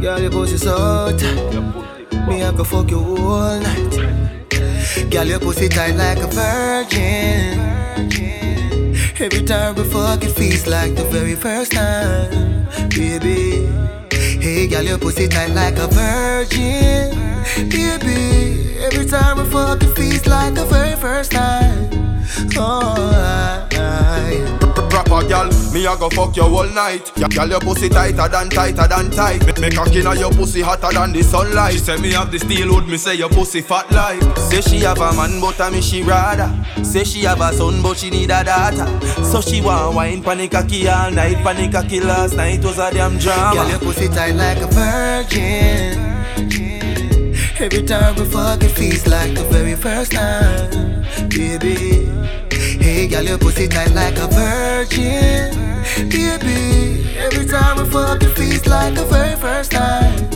Girl, your pussy so tight. Me, I go fuck you all night. Girl, your pussy tight like a virgin. Every time we fuck, it feels like the very first time, baby. Hey, girl, your pussy tight like a virgin, baby. Every time we fuck, it feels like the very a go fuck you all night. Gal, your pussy tighter than tighter than tight. Make, make cocky inna your pussy hotter than the sunlight. She say me have the steel wood, me say your pussy fat like. Say she have a man, but a me she rather. Say she have a son, but she need a daughter. So she want wine panic cocky all night. Panic cocky last night was a damn drama. Girl, your pussy tight like a virgin. Every time we fuck, it feels like the very first time, baby. Hey, girl, your pussy tight like a virgin, baby. Every time we fuck, it feels like the very first time.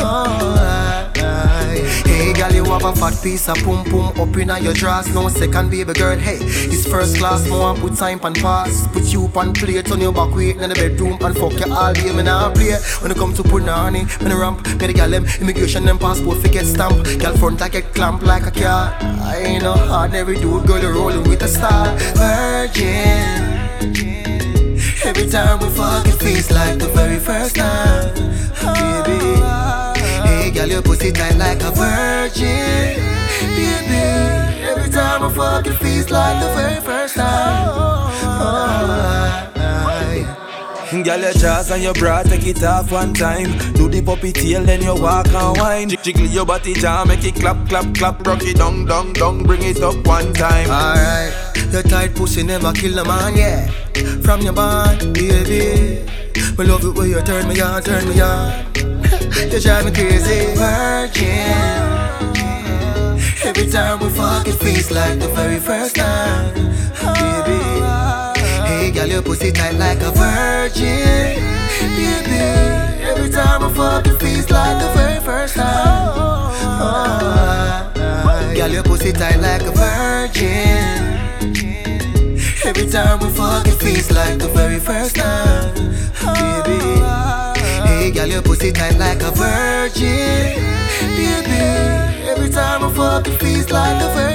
Oh, I, I. Hey, girl, you have a fat piece of pum pum up inna your dress. No second, baby girl. Hey, it's first class. No one put time on pass. Put you on plate on your back waiting in the bedroom and fuck you all day. Me nah play. When it come to punani, me the ramp. Me the gal them immigration them passport fi get stamp. Gal front like a clamp like a car. I ain't no ordinary dude, girl. You rolling with a star. Virgin. Every time we fuck, it feels like the very first time, baby. Hey, girl, your pussy tight like a virgin, baby. Every time we fuck, it feels like the very first time. Oh, I, I. Girl, your jaws and your bra, take it off one time. Do the puppy tail, then you walk and wine. Jiggle your body jam, make it clap, clap, clap. Rock it down, down, down, bring it up one time. Alright, your tight pussy never kill a man, yeah. From your bond, baby. Me love it when you turn me on, turn me on. you drive me crazy, virgin. Every time we fuck, it feels like the very first time, baby. Hey, girl, your pussy tight like a virgin, baby. Every time we fuck, it feels like the very first time. Oh, I, I. Girl, your pussy tight time fuck, it feels like the very first time, baby. Hey, girl, your pussy tight like a virgin, baby. Every time we fuck, it feels like the very